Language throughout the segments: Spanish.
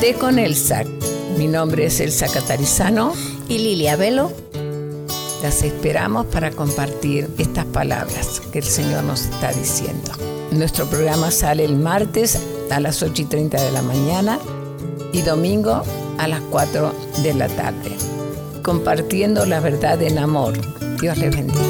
Té con Elsa. Mi nombre es Elsa Catarizano. Y Lilia Velo. Las esperamos para compartir estas palabras que el Señor nos está diciendo. Nuestro programa sale el martes a las 8 y 30 de la mañana y domingo a las 4 de la tarde. Compartiendo la verdad en amor. Dios les bendiga.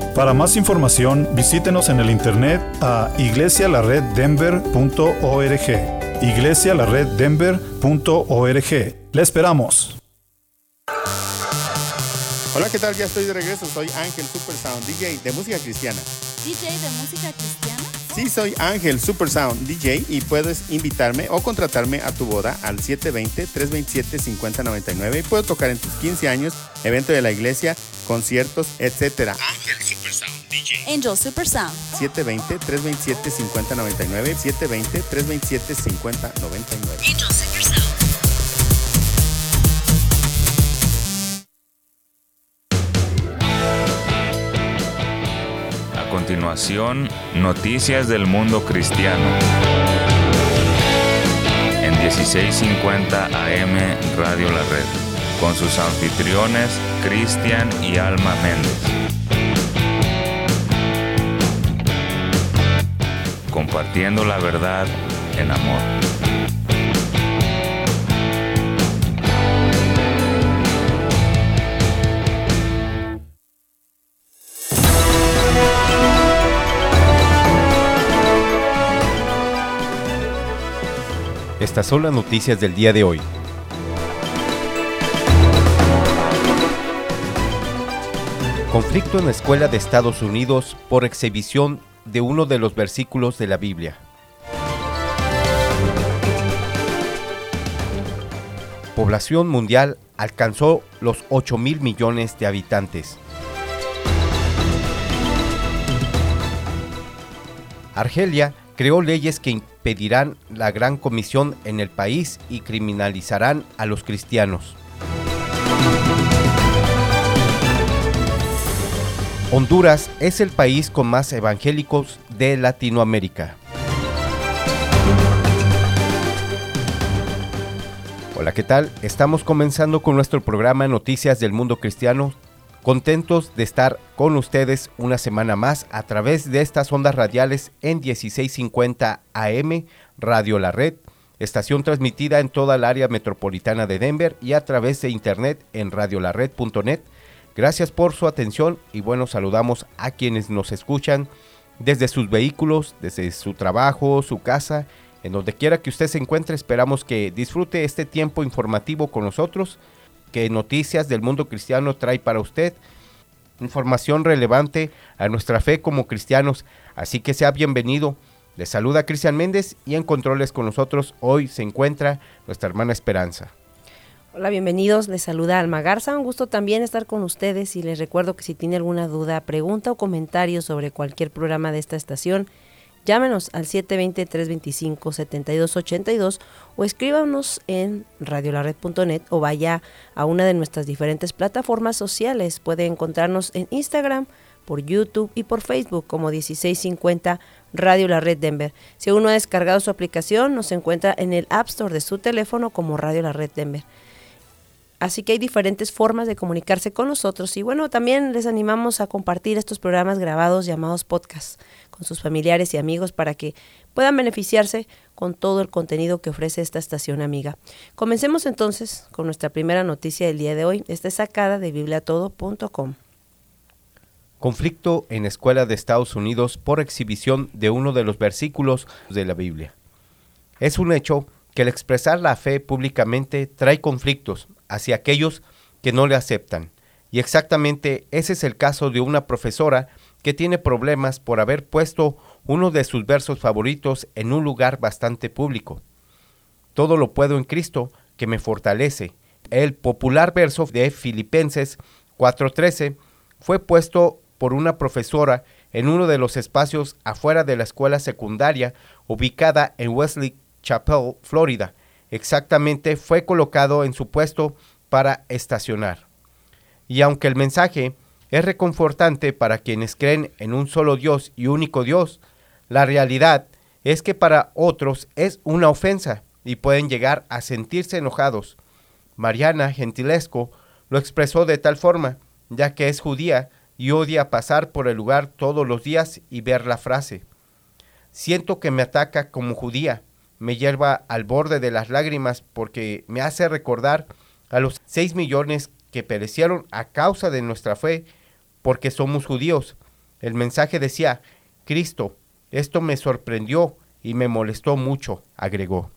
Para más información, visítenos en el internet a iglesialareddenver.org. iglesialareddenver.org. Le esperamos. Hola, ¿qué tal? Ya estoy de regreso. Soy Ángel Super Sound, DJ de música cristiana. DJ de música cristiana. Sí, soy Ángel Super Sound, DJ, y puedes invitarme o contratarme a tu boda al 720-327-5099 y puedo tocar en tus 15 años, evento de la iglesia, conciertos, etcétera. Ángel Super Sound, DJ. Angel Super Sound. 720-327-5099, 720-327-5099. Angel continuación, noticias del mundo cristiano. En 1650 AM Radio La Red, con sus anfitriones Cristian y Alma Méndez. Compartiendo la verdad en amor. Estas son las noticias del día de hoy. Conflicto en la escuela de Estados Unidos por exhibición de uno de los versículos de la Biblia. Población mundial alcanzó los 8 mil millones de habitantes. Argelia creó leyes que impedirán la gran comisión en el país y criminalizarán a los cristianos. Honduras es el país con más evangélicos de Latinoamérica. Hola, ¿qué tal? Estamos comenzando con nuestro programa Noticias del Mundo Cristiano. Contentos de estar con ustedes una semana más a través de estas ondas radiales en 1650 AM, Radio La Red, estación transmitida en toda el área metropolitana de Denver y a través de internet en radiolared.net. Gracias por su atención y bueno, saludamos a quienes nos escuchan desde sus vehículos, desde su trabajo, su casa En donde quiera que usted se encuentre, esperamos que disfrute este tiempo informativo con nosotros, que Noticias del Mundo Cristiano trae para usted información relevante a nuestra fe como cristianos, así que sea bienvenido. Le saluda Cristian Méndez y en controles con nosotros hoy se encuentra nuestra hermana Esperanza. Hola, bienvenidos. Les saluda Alma Garza. Un gusto también estar con ustedes y les recuerdo que si tiene alguna duda, pregunta o comentario sobre cualquier programa de esta estación, Llámenos al 720-325-7282 o escríbanos en radiolared.net o vaya a una de nuestras diferentes plataformas sociales. Puede encontrarnos en Instagram, por YouTube y por Facebook como 1650 Radio La Red Denver. Si uno ha descargado su aplicación, nos encuentra en el App Store de su teléfono como Radio La Red Denver. Así que hay diferentes formas de comunicarse con nosotros y bueno, también les animamos a compartir estos programas grabados llamados podcasts con sus familiares y amigos para que puedan beneficiarse con todo el contenido que ofrece esta estación amiga. Comencemos entonces con nuestra primera noticia del día de hoy. Esta es sacada de bibliatodo.com. Conflicto en escuela de Estados Unidos por exhibición de uno de los versículos de la Biblia. Es un hecho que el expresar la fe públicamente trae conflictos hacia aquellos que no le aceptan. Y exactamente ese es el caso de una profesora que tiene problemas por haber puesto uno de sus versos favoritos en un lugar bastante público. Todo lo puedo en Cristo que me fortalece. El popular verso de Filipenses 4:13 fue puesto por una profesora en uno de los espacios afuera de la escuela secundaria ubicada en Wesley Chapel, Florida. Exactamente fue colocado en su puesto para estacionar. Y aunque el mensaje es reconfortante para quienes creen en un solo Dios y único Dios, la realidad es que para otros es una ofensa y pueden llegar a sentirse enojados. Mariana Gentilesco lo expresó de tal forma, ya que es judía y odia pasar por el lugar todos los días y ver la frase. Siento que me ataca como judía, me lleva al borde de las lágrimas porque me hace recordar a los seis millones que perecieron a causa de nuestra fe porque somos judíos. El mensaje decía, Cristo, esto me sorprendió y me molestó mucho, agregó.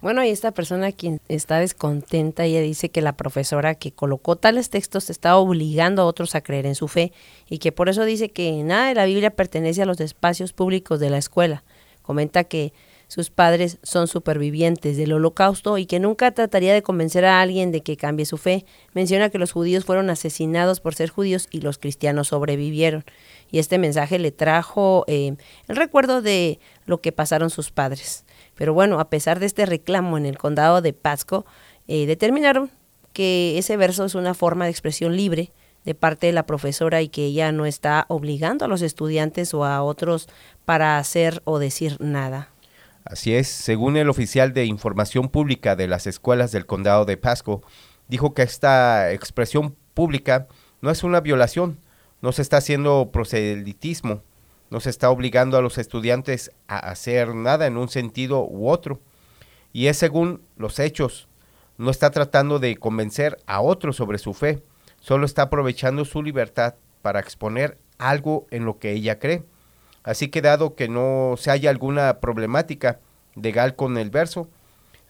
Bueno, y esta persona quien está descontenta, ella dice que la profesora que colocó tales textos está obligando a otros a creer en su fe y que por eso dice que nada de la Biblia pertenece a los espacios públicos de la escuela. Comenta que sus padres son supervivientes del holocausto y que nunca trataría de convencer a alguien de que cambie su fe. Menciona que los judíos fueron asesinados por ser judíos y los cristianos sobrevivieron. Y este mensaje le trajo eh, el recuerdo de lo que pasaron sus padres. Pero bueno, a pesar de este reclamo en el condado de Pasco, eh, determinaron que ese verso es una forma de expresión libre de parte de la profesora y que ella no está obligando a los estudiantes o a otros para hacer o decir nada. Así es, según el oficial de información pública de las escuelas del condado de Pasco, dijo que esta expresión pública no es una violación, no se está haciendo proselitismo, no se está obligando a los estudiantes a hacer nada en un sentido u otro, y es según los hechos, no está tratando de convencer a otros sobre su fe, solo está aprovechando su libertad para exponer algo en lo que ella cree. Así que dado que no se haya alguna problemática legal con el verso,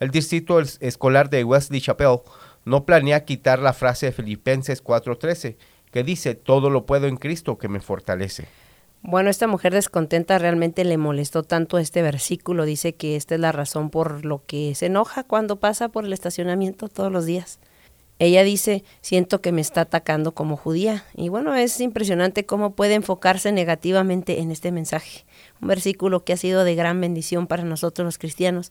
el distrito escolar de Wesley Chapel no planea quitar la frase de Filipenses 4:13, que dice, todo lo puedo en Cristo que me fortalece. Bueno, esta mujer descontenta realmente le molestó tanto este versículo, dice que esta es la razón por lo que se enoja cuando pasa por el estacionamiento todos los días. Ella dice, siento que me está atacando como judía. Y bueno, es impresionante cómo puede enfocarse negativamente en este mensaje. Un versículo que ha sido de gran bendición para nosotros los cristianos.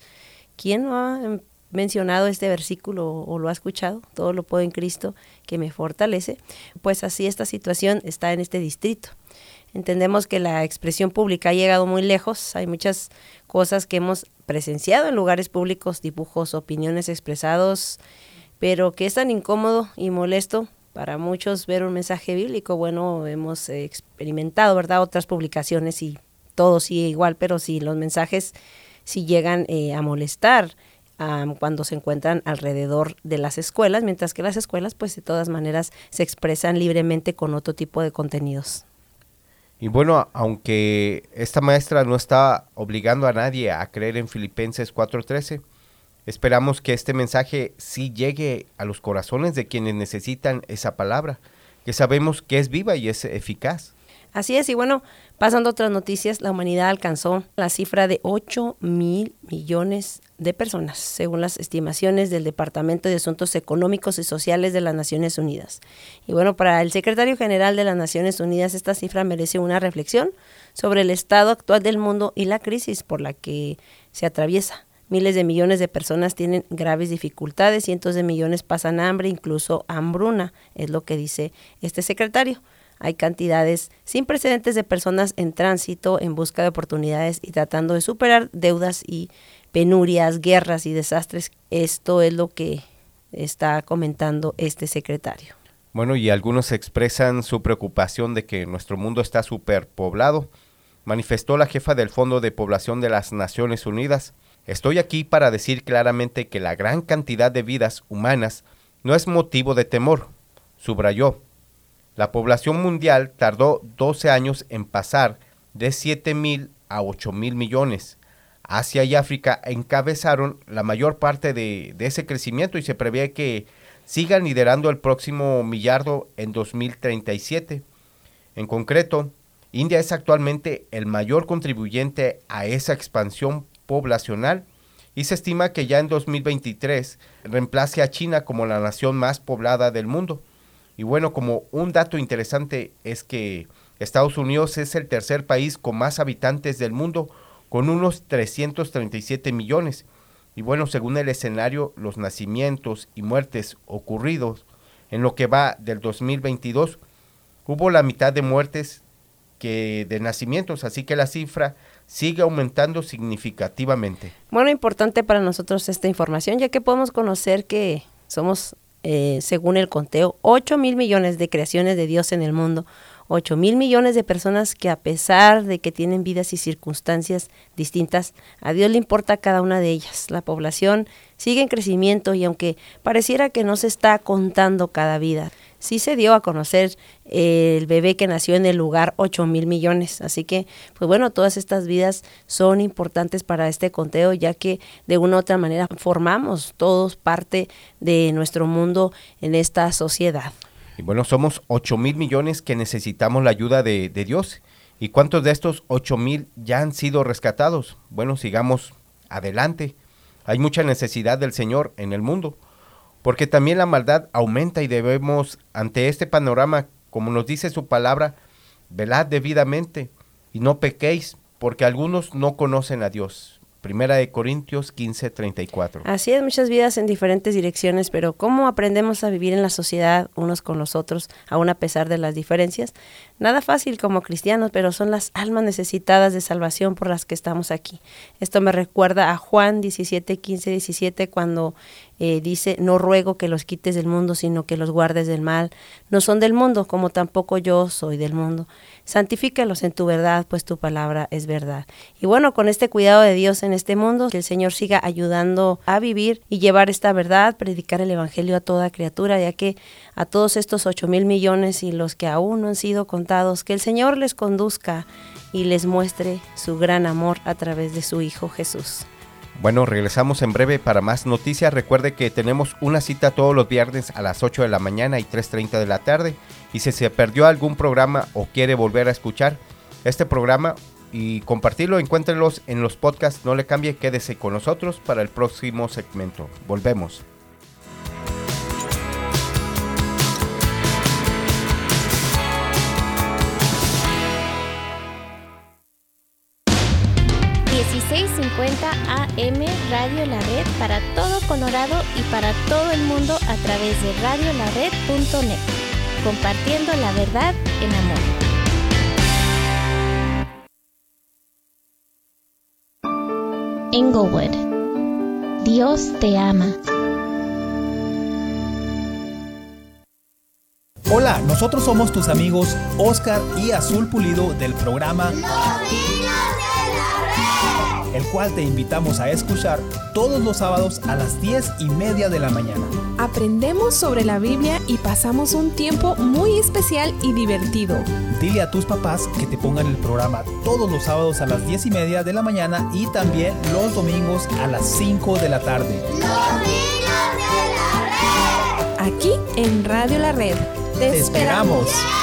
¿Quién no ha mencionado este versículo o lo ha escuchado? Todo lo puedo en Cristo que me fortalece. Pues así esta situación está en este distrito. Entendemos que la expresión pública ha llegado muy lejos. Hay muchas cosas que hemos presenciado en lugares públicos, dibujos, opiniones expresados pero que es tan incómodo y molesto para muchos ver un mensaje bíblico. Bueno, hemos experimentado, ¿verdad? Otras publicaciones y todo sigue igual, pero si los mensajes sí llegan eh, a molestar cuando se encuentran alrededor de las escuelas, mientras que las escuelas, pues de todas maneras, se expresan libremente con otro tipo de contenidos. Y bueno, aunque esta maestra no está obligando a nadie a creer en Filipenses 4:13, esperamos que este mensaje sí llegue a los corazones de quienes necesitan esa palabra, que sabemos que es viva y es eficaz. Así es, y bueno, pasando a otras noticias, la humanidad alcanzó la cifra de 8 mil millones de personas, según las estimaciones del Departamento de Asuntos Económicos y Sociales de las Naciones Unidas. Y bueno, para el secretario general de las Naciones Unidas, esta cifra merece una reflexión sobre el estado actual del mundo y la crisis por la que se atraviesa. Miles de millones de personas tienen graves dificultades, cientos de millones pasan hambre, incluso hambruna, es lo que dice este secretario. Hay cantidades sin precedentes de personas en tránsito en busca de oportunidades y tratando de superar deudas y penurias, guerras y desastres. Esto es lo que está comentando este secretario. Bueno, y algunos expresan su preocupación de que nuestro mundo está superpoblado. Manifestó la jefa del Fondo de Población de las Naciones Unidas. Estoy aquí para decir claramente que la gran cantidad de vidas humanas no es motivo de temor, subrayó. La población mundial tardó 12 años en pasar de 7 mil a 8 mil millones. Asia y África encabezaron la mayor parte de, de, ese crecimiento y se prevé que sigan liderando el próximo millardo en 2037. En concreto, India es actualmente el mayor contribuyente a esa expansión poblacional y se estima que ya en 2023 reemplace a China como la nación más poblada del mundo. Y bueno, como un dato interesante es que Estados Unidos es el tercer país con más habitantes del mundo, con unos 337 millones. Y bueno, según el escenario, los nacimientos y muertes ocurridos en lo que va del 2022, hubo la mitad de muertes que de nacimientos, así que la cifra sigue aumentando significativamente. Bueno, importante para nosotros esta información, ya que podemos conocer que somos eh, según el conteo, 8 mil millones de creaciones de Dios en el mundo, 8 mil millones de personas que a pesar de que tienen vidas y circunstancias distintas, a Dios le importa cada una de ellas. La población sigue en crecimiento y aunque pareciera que no se está contando cada vida, sí se dio a conocer el bebé que nació en el lugar 8 mil millones. Así que, pues bueno, todas estas vidas son importantes para este conteo, ya que de una u otra manera formamos todos parte de nuestro mundo en esta sociedad. Y bueno, somos 8 mil millones que necesitamos la ayuda de, de Dios. ¿Y cuántos de estos 8 mil ya han sido rescatados? Bueno, sigamos adelante. Hay mucha necesidad del Señor en el mundo porque también la maldad aumenta y debemos, ante este panorama, como nos dice su palabra, velad debidamente y no pequéis, porque algunos no conocen a Dios. Primera de Corintios 15, 34. Así es, muchas vidas en diferentes direcciones, pero ¿cómo aprendemos a vivir en la sociedad unos con los otros, aún a pesar de las diferencias? Nada fácil como cristianos, pero son las almas necesitadas de salvación por las que estamos aquí. Esto me recuerda a Juan 17, 15, 17, cuando eh, dice, no ruego que los quites del mundo, sino que los guardes del mal. No son del mundo, como tampoco yo soy del mundo. Santifícalos en tu verdad, pues tu palabra es verdad. Y bueno, con este cuidado de Dios en este mundo, que el Señor siga ayudando a vivir y llevar esta verdad, predicar el Evangelio a toda criatura, ya que a todos estos ocho mil millones y los que aún no han sido contados, que el Señor les conduzca y les muestre su gran amor a través de su Hijo Jesús. Bueno, regresamos en breve para más noticias. Recuerde que tenemos una cita todos los viernes a las 8 de la mañana y 3.30 de la tarde. Y si se perdió algún programa o quiere volver a escuchar este programa y compartirlo, encuéntrelos en los podcasts. No le cambie, quédese con nosotros para el próximo segmento. Volvemos. AM Radio La Red para todo Colorado y para todo el mundo a través de radiolared.net, compartiendo la verdad en amor. Englewood. Dios te ama. Hola, nosotros somos tus amigos Oscar y Azul Pulido del programa Los Niños de la Red. El cual te invitamos a escuchar todos los sábados a las 10 y media de la mañana. Aprendemos sobre la Biblia y pasamos un tiempo muy especial y divertido. Dile a tus papás que te pongan el programa todos los sábados a las 10 y media de la mañana y también los domingos a las 5 de la tarde. Los niños de la red. Aquí en Radio La Red. Te, esperamos. Le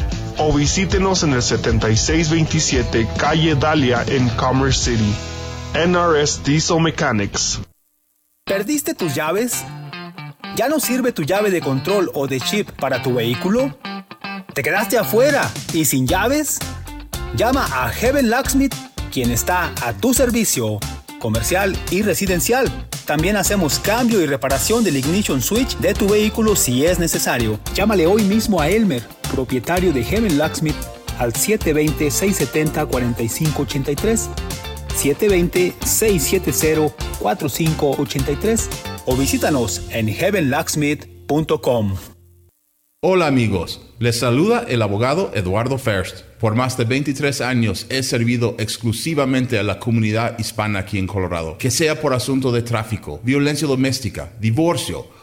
o visítenos en el 7627 Calle Dalia en Commerce City. NRS Diesel Mechanics. ¿Perdiste tus llaves? ¿Ya no sirve tu llave de control o de chip para tu vehículo? ¿Te quedaste afuera y sin llaves? Llama a Heaven Locksmith, quien está a tu servicio, comercial y residencial. También hacemos cambio y reparación del ignition switch de tu vehículo si es necesario. Llámale hoy mismo a Elmer, propietario de Heaven Locksmith, al 720-670-4583. 720-670-4583 o visítanos en heavenlocksmith.com. Hola amigos, les saluda el abogado Eduardo First. Por más de 23 años he servido exclusivamente a la comunidad hispana aquí en Colorado, que sea por asunto de tráfico, violencia doméstica, divorcio,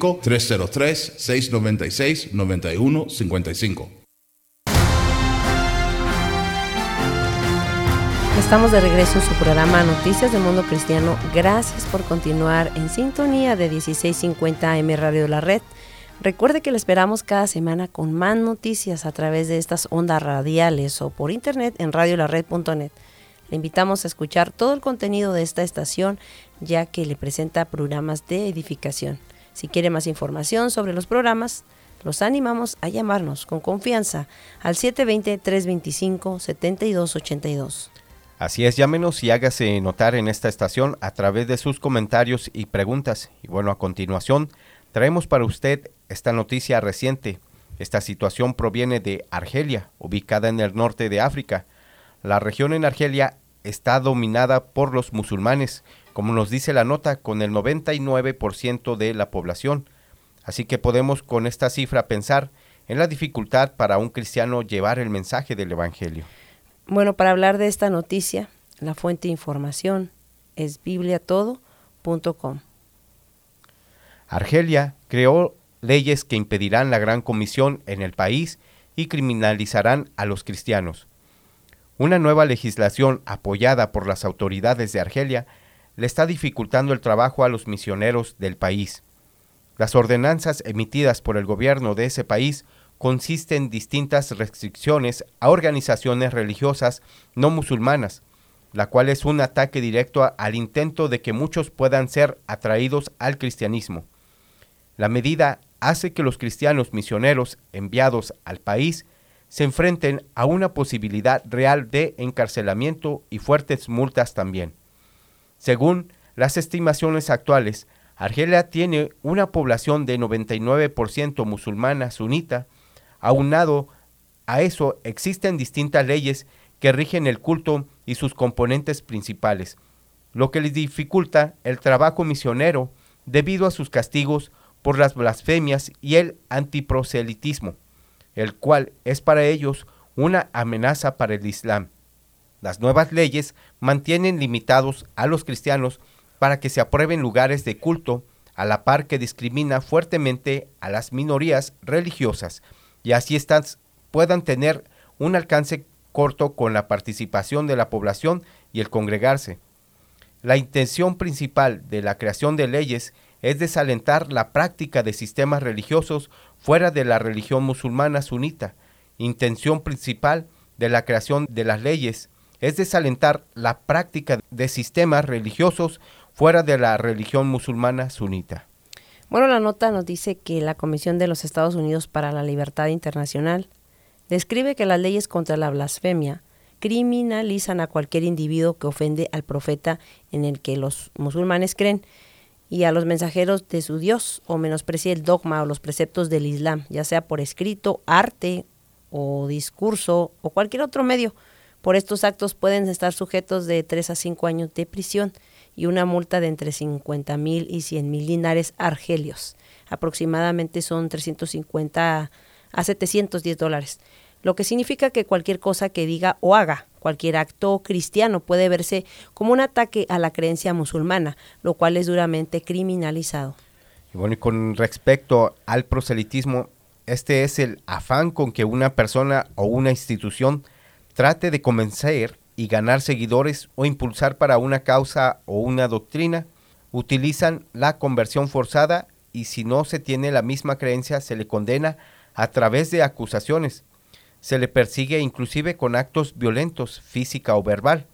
303-696-9155. Estamos de regreso en su programa Noticias del Mundo Cristiano. Gracias por continuar en sintonía de 1650 AM Radio La Red. Recuerde que le esperamos cada semana con más noticias a través de estas ondas radiales o por internet en radiolared.net. Le invitamos a escuchar todo el contenido de esta estación ya que le presenta programas de edificación. Si quiere más información sobre los programas, los animamos a llamarnos con confianza al 720-325-7282. Así es, llámenos y hágase notar en esta estación a través de sus comentarios y preguntas. Y bueno, a continuación traemos para usted esta noticia reciente. Esta situación proviene de Argelia, ubicada en el norte de África. La región en Argelia está dominada por los musulmanes, como nos dice la nota, con el 99% de la población. Así que podemos con esta cifra pensar en la dificultad para un cristiano llevar el mensaje del Evangelio. Bueno, para hablar de esta noticia, la fuente de información es bibliatodo.com. Argelia creó leyes que impedirán la gran comisión en el país y criminalizarán a los cristianos. Una nueva legislación apoyada por las autoridades de Argelia le está dificultando el trabajo a los misioneros del país. Las ordenanzas emitidas por el gobierno de ese país consisten en distintas restricciones a organizaciones religiosas no musulmanas, la cual es un ataque directo al intento de que muchos puedan ser atraídos al cristianismo. La medida hace que los cristianos misioneros enviados al país se enfrenten a una posibilidad real de encarcelamiento y fuertes multas también. Según las estimaciones actuales, Argelia tiene una población de 99% musulmana sunita. Aunado a eso, existen distintas leyes que rigen el culto y sus componentes principales, lo que les dificulta el trabajo misionero debido a sus castigos por las blasfemias y el antiproselitismo, el cual es para ellos una amenaza para el Islam. Las nuevas leyes mantienen limitados a los cristianos para que se aprueben lugares de culto, a la par que discrimina fuertemente a las minorías religiosas, y así estas puedan tener un alcance corto con la participación de la población y el congregarse. La intención principal de la creación de leyes es desalentar la práctica de sistemas religiosos fuera de la religión musulmana sunita. Intención principal de la creación de las leyes es desalentar la práctica de sistemas religiosos fuera de la religión musulmana sunita. Bueno, la nota nos dice que la Comisión de los Estados Unidos para la Libertad Internacional describe que las leyes contra la blasfemia criminalizan a cualquier individuo que ofende al profeta en el que los musulmanes creen y a los mensajeros de su Dios o menosprecie el dogma o los preceptos del Islam, ya sea por escrito, arte o discurso o cualquier otro medio. Por estos actos pueden estar sujetos de 3 a 5 años de prisión y una multa de entre 50 mil y 100 mil dinares argelios. Aproximadamente son 350 a 710 dólares. Lo que significa que cualquier cosa que diga o haga, cualquier acto cristiano puede verse como un ataque a la creencia musulmana, lo cual es duramente criminalizado. Y bueno, y con respecto al proselitismo, este es el afán con que una persona o una institución trate de convencer y ganar seguidores o impulsar para una causa o una doctrina, utilizan la conversión forzada y si no se tiene la misma creencia se le condena a través de acusaciones. Se le persigue inclusive con actos violentos, física o verbal.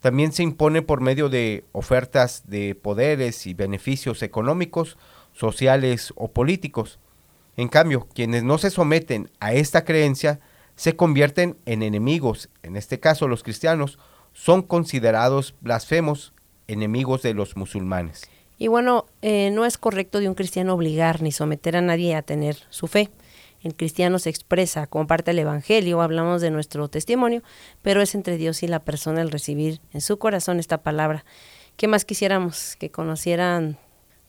También se impone por medio de ofertas de poderes y beneficios económicos, sociales o políticos. En cambio, quienes no se someten a esta creencia se convierten en enemigos, en este caso los cristianos, son considerados blasfemos, enemigos de los musulmanes. Y bueno, eh, no es correcto de un cristiano obligar ni someter a nadie a tener su fe. El cristiano se expresa, comparte el Evangelio, hablamos de nuestro testimonio, pero es entre Dios y la persona el recibir en su corazón esta palabra. ¿Qué más quisiéramos? Que conocieran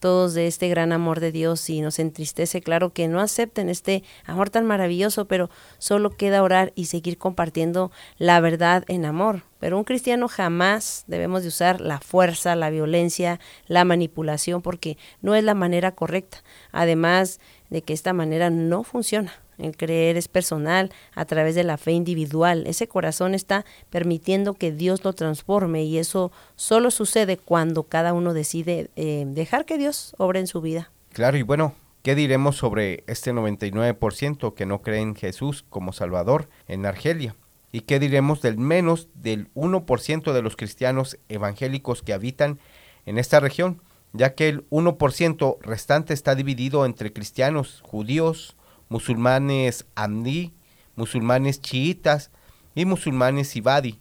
todos de este gran amor de Dios y nos entristece, claro, que no acepten este amor tan maravilloso, pero solo queda orar y seguir compartiendo la verdad en amor. Pero un cristiano jamás debemos de usar la fuerza, la violencia, la manipulación, porque no es la manera correcta. Además de que esta manera no funciona. El creer es personal a través de la fe individual. Ese corazón está permitiendo que Dios lo transforme y eso solo sucede cuando cada uno decide eh, dejar que Dios obre en su vida. Claro, y bueno, ¿qué diremos sobre este 99% que no cree en Jesús como Salvador en Argelia? ¿Y qué diremos del menos del 1% de los cristianos evangélicos que habitan en esta región? Ya que el 1% restante está dividido entre cristianos, judíos, musulmanes amdí, musulmanes chiitas y musulmanes ibadi.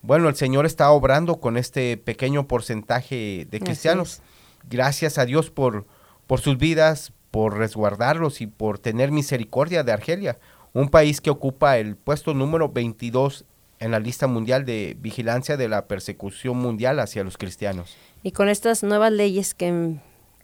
Bueno, el Señor está obrando con este pequeño porcentaje de cristianos. Gracias a Dios por, por sus vidas, por resguardarlos y por tener misericordia de Argelia, un país que ocupa el puesto número 22 en la lista mundial de vigilancia de la persecución mundial hacia los cristianos. Y con estas nuevas leyes que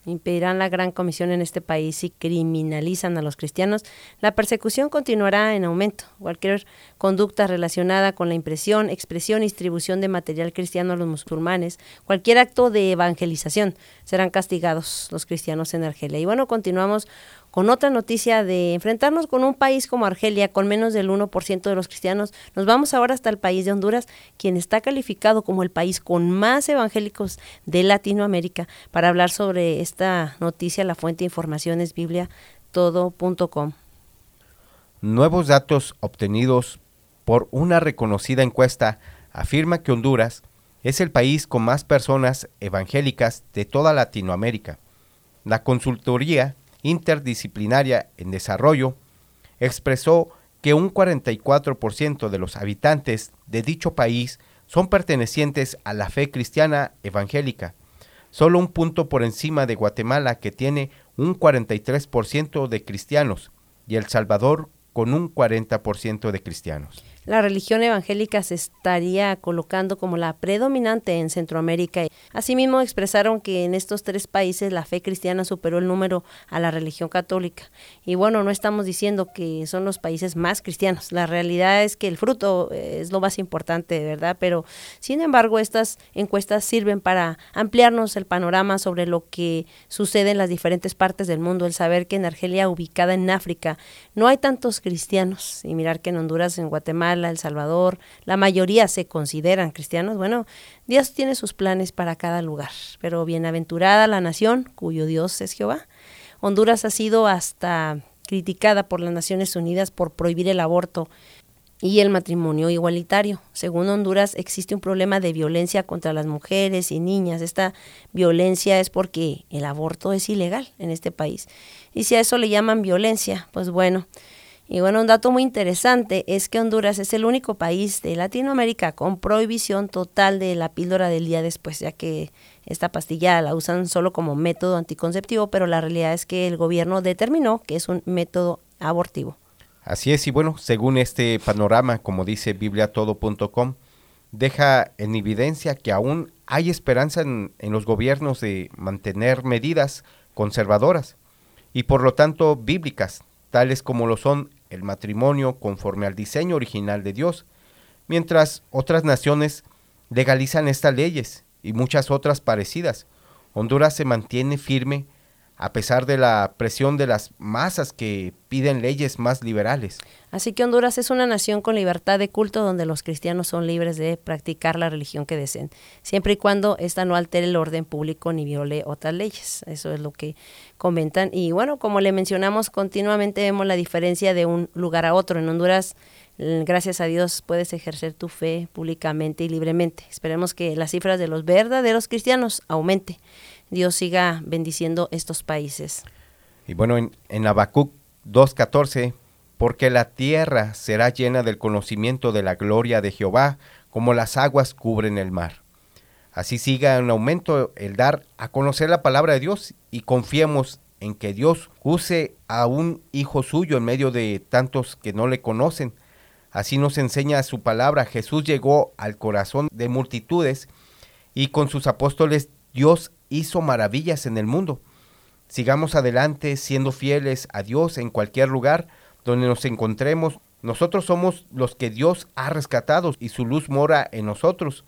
impedirán la gran comisión en este país y criminalizan a los cristianos, la persecución continuará en aumento. Cualquier conducta relacionada con la impresión, expresión y distribución de material cristiano a los musulmanes, cualquier acto de evangelización, serán castigados los cristianos en Argelia. Y bueno, continuamos con otra noticia de enfrentarnos con un país como Argelia, con menos del 1% de los cristianos. Nos vamos ahora hasta el país de Honduras, quien está calificado como el país con más evangélicos de Latinoamérica. Para hablar sobre esta noticia, la fuente de información es bibliatodo.com. Nuevos datos obtenidos por una reconocida encuesta afirma que Honduras Es el país con más personas evangélicas de toda Latinoamérica. La consultoría interdisciplinaria en desarrollo expresó que un 44% de los habitantes de dicho país son pertenecientes a la fe cristiana evangélica, solo un punto por encima de Guatemala que tiene un 43% de cristianos y El Salvador con un 40% de cristianos la religión evangélica se estaría colocando como la predominante en Centroamérica. Asimismo, expresaron que en estos tres países la fe cristiana superó el número a la religión católica. Y bueno, no estamos diciendo que son los países más cristianos. La realidad es que el fruto eh, es lo más importante, ¿verdad? Pero, sin embargo, estas encuestas sirven para ampliarnos el panorama sobre lo que sucede en las diferentes partes del mundo. El saber que en Argelia, ubicada en África, no hay tantos cristianos. Y mirar que en Honduras, en Guatemala, el Salvador, la mayoría se consideran cristianos, bueno, Dios tiene sus planes para cada lugar, pero bienaventurada la nación cuyo Dios es Jehová. Honduras ha sido hasta criticada por las Naciones Unidas por prohibir el aborto y el matrimonio igualitario. Según Honduras, existe un problema de violencia contra las mujeres y niñas. Esta violencia es porque el aborto es ilegal en este país. Y si a eso le llaman violencia, pues bueno, y bueno, un dato muy interesante es que Honduras es el único país de Latinoamérica con prohibición total de la píldora del día después, ya que esta pastilla la usan solo como método anticonceptivo, pero la realidad es que el gobierno determinó que es un método abortivo. Así es, y bueno, según este panorama, como dice bibliatodo.com, deja en evidencia que aún hay esperanza en, en los gobiernos de mantener medidas conservadoras y por lo tanto bíblicas, tales como lo son el matrimonio conforme al diseño original de Dios, mientras otras naciones legalizan estas leyes y muchas otras parecidas. Honduras se mantiene firme a pesar de la presión de las masas que piden leyes más liberales. Así que Honduras es una nación con libertad de culto donde los cristianos son libres de practicar la religión que deseen, siempre y cuando ésta no altere el orden público ni viole otras leyes. Eso es lo que comentan. Y bueno, como le mencionamos, continuamente vemos la diferencia de un lugar a otro. En Honduras, gracias a Dios, puedes ejercer tu fe públicamente y libremente. Esperemos que las cifras de los verdaderos cristianos aumente. Dios siga bendiciendo estos países. Y bueno, en, en Habacuc 2.14, porque la tierra será llena del conocimiento de la gloria de Jehová, como las aguas cubren el mar. Así siga en aumento el dar a conocer la palabra de Dios y confiemos en que Dios use a un hijo suyo en medio de tantos que no le conocen. Así nos enseña su palabra. Jesús llegó al corazón de multitudes y con sus apóstoles Dios hizo maravillas en el mundo. Sigamos adelante siendo fieles a Dios en cualquier lugar donde nos encontremos. Nosotros somos los que Dios ha rescatado y su luz mora en nosotros.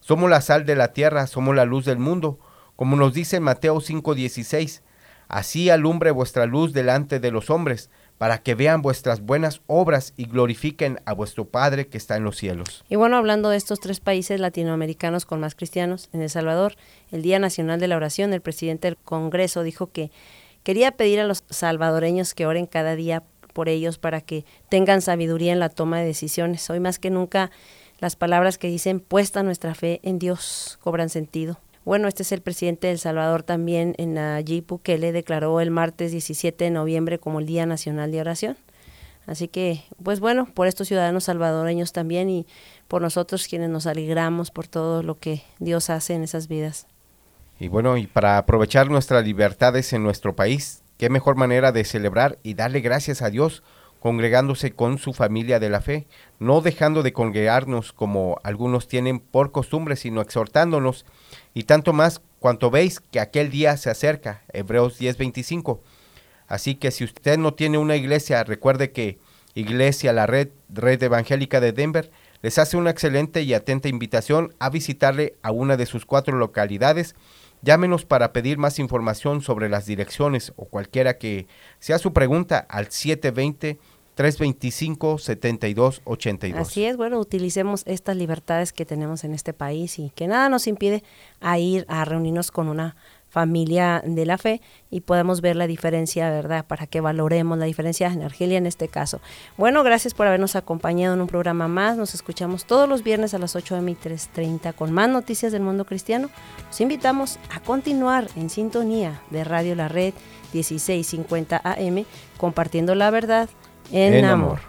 Somos la sal de la tierra, somos la luz del mundo, como nos dice Mateo 5:16. Así alumbre vuestra luz delante de los hombres, para que vean vuestras buenas obras y glorifiquen a vuestro Padre que está en los cielos. Y bueno, hablando de estos tres países latinoamericanos con más cristianos, en El Salvador, el Día Nacional de la Oración, el presidente del Congreso dijo que quería pedir a los salvadoreños que oren cada día por ellos para que tengan sabiduría en la toma de decisiones. Hoy más que nunca las palabras que dicen puesta nuestra fe en Dios cobran sentido. Bueno, este es el presidente de El Salvador también, en que le declaró el martes 17 de noviembre como el Día Nacional de Oración. Así que, pues bueno, por estos ciudadanos salvadoreños también y por nosotros quienes nos alegramos por todo lo que Dios hace en esas vidas. Y bueno, y para aprovechar nuestras libertades en nuestro país, qué mejor manera de celebrar y darle gracias a Dios congregándose con su familia de la fe, no dejando de congregarnos como algunos tienen por costumbre, sino exhortándonos, y tanto más cuanto veis que aquel día se acerca, Hebreos 10:25. Así que si usted no tiene una iglesia, recuerde que Iglesia, la red, red evangélica de Denver, les hace una excelente y atenta invitación a visitarle a una de sus cuatro localidades. Llámenos para pedir más información sobre las direcciones o cualquiera que sea su pregunta al 720 325-7282. Así es, bueno, utilicemos estas libertades que tenemos en este país y que nada nos impide a ir a reunirnos con una familia de la fe y podamos ver la diferencia, ¿verdad? Para que valoremos la diferencia en Argelia en este caso. Bueno, gracias por habernos acompañado en un programa más. Nos escuchamos todos los viernes a las 8 de mi 3.30 con más noticias del mundo cristiano. Los invitamos a continuar en sintonía de Radio La Red 1650 AM, compartiendo la verdad en, amor.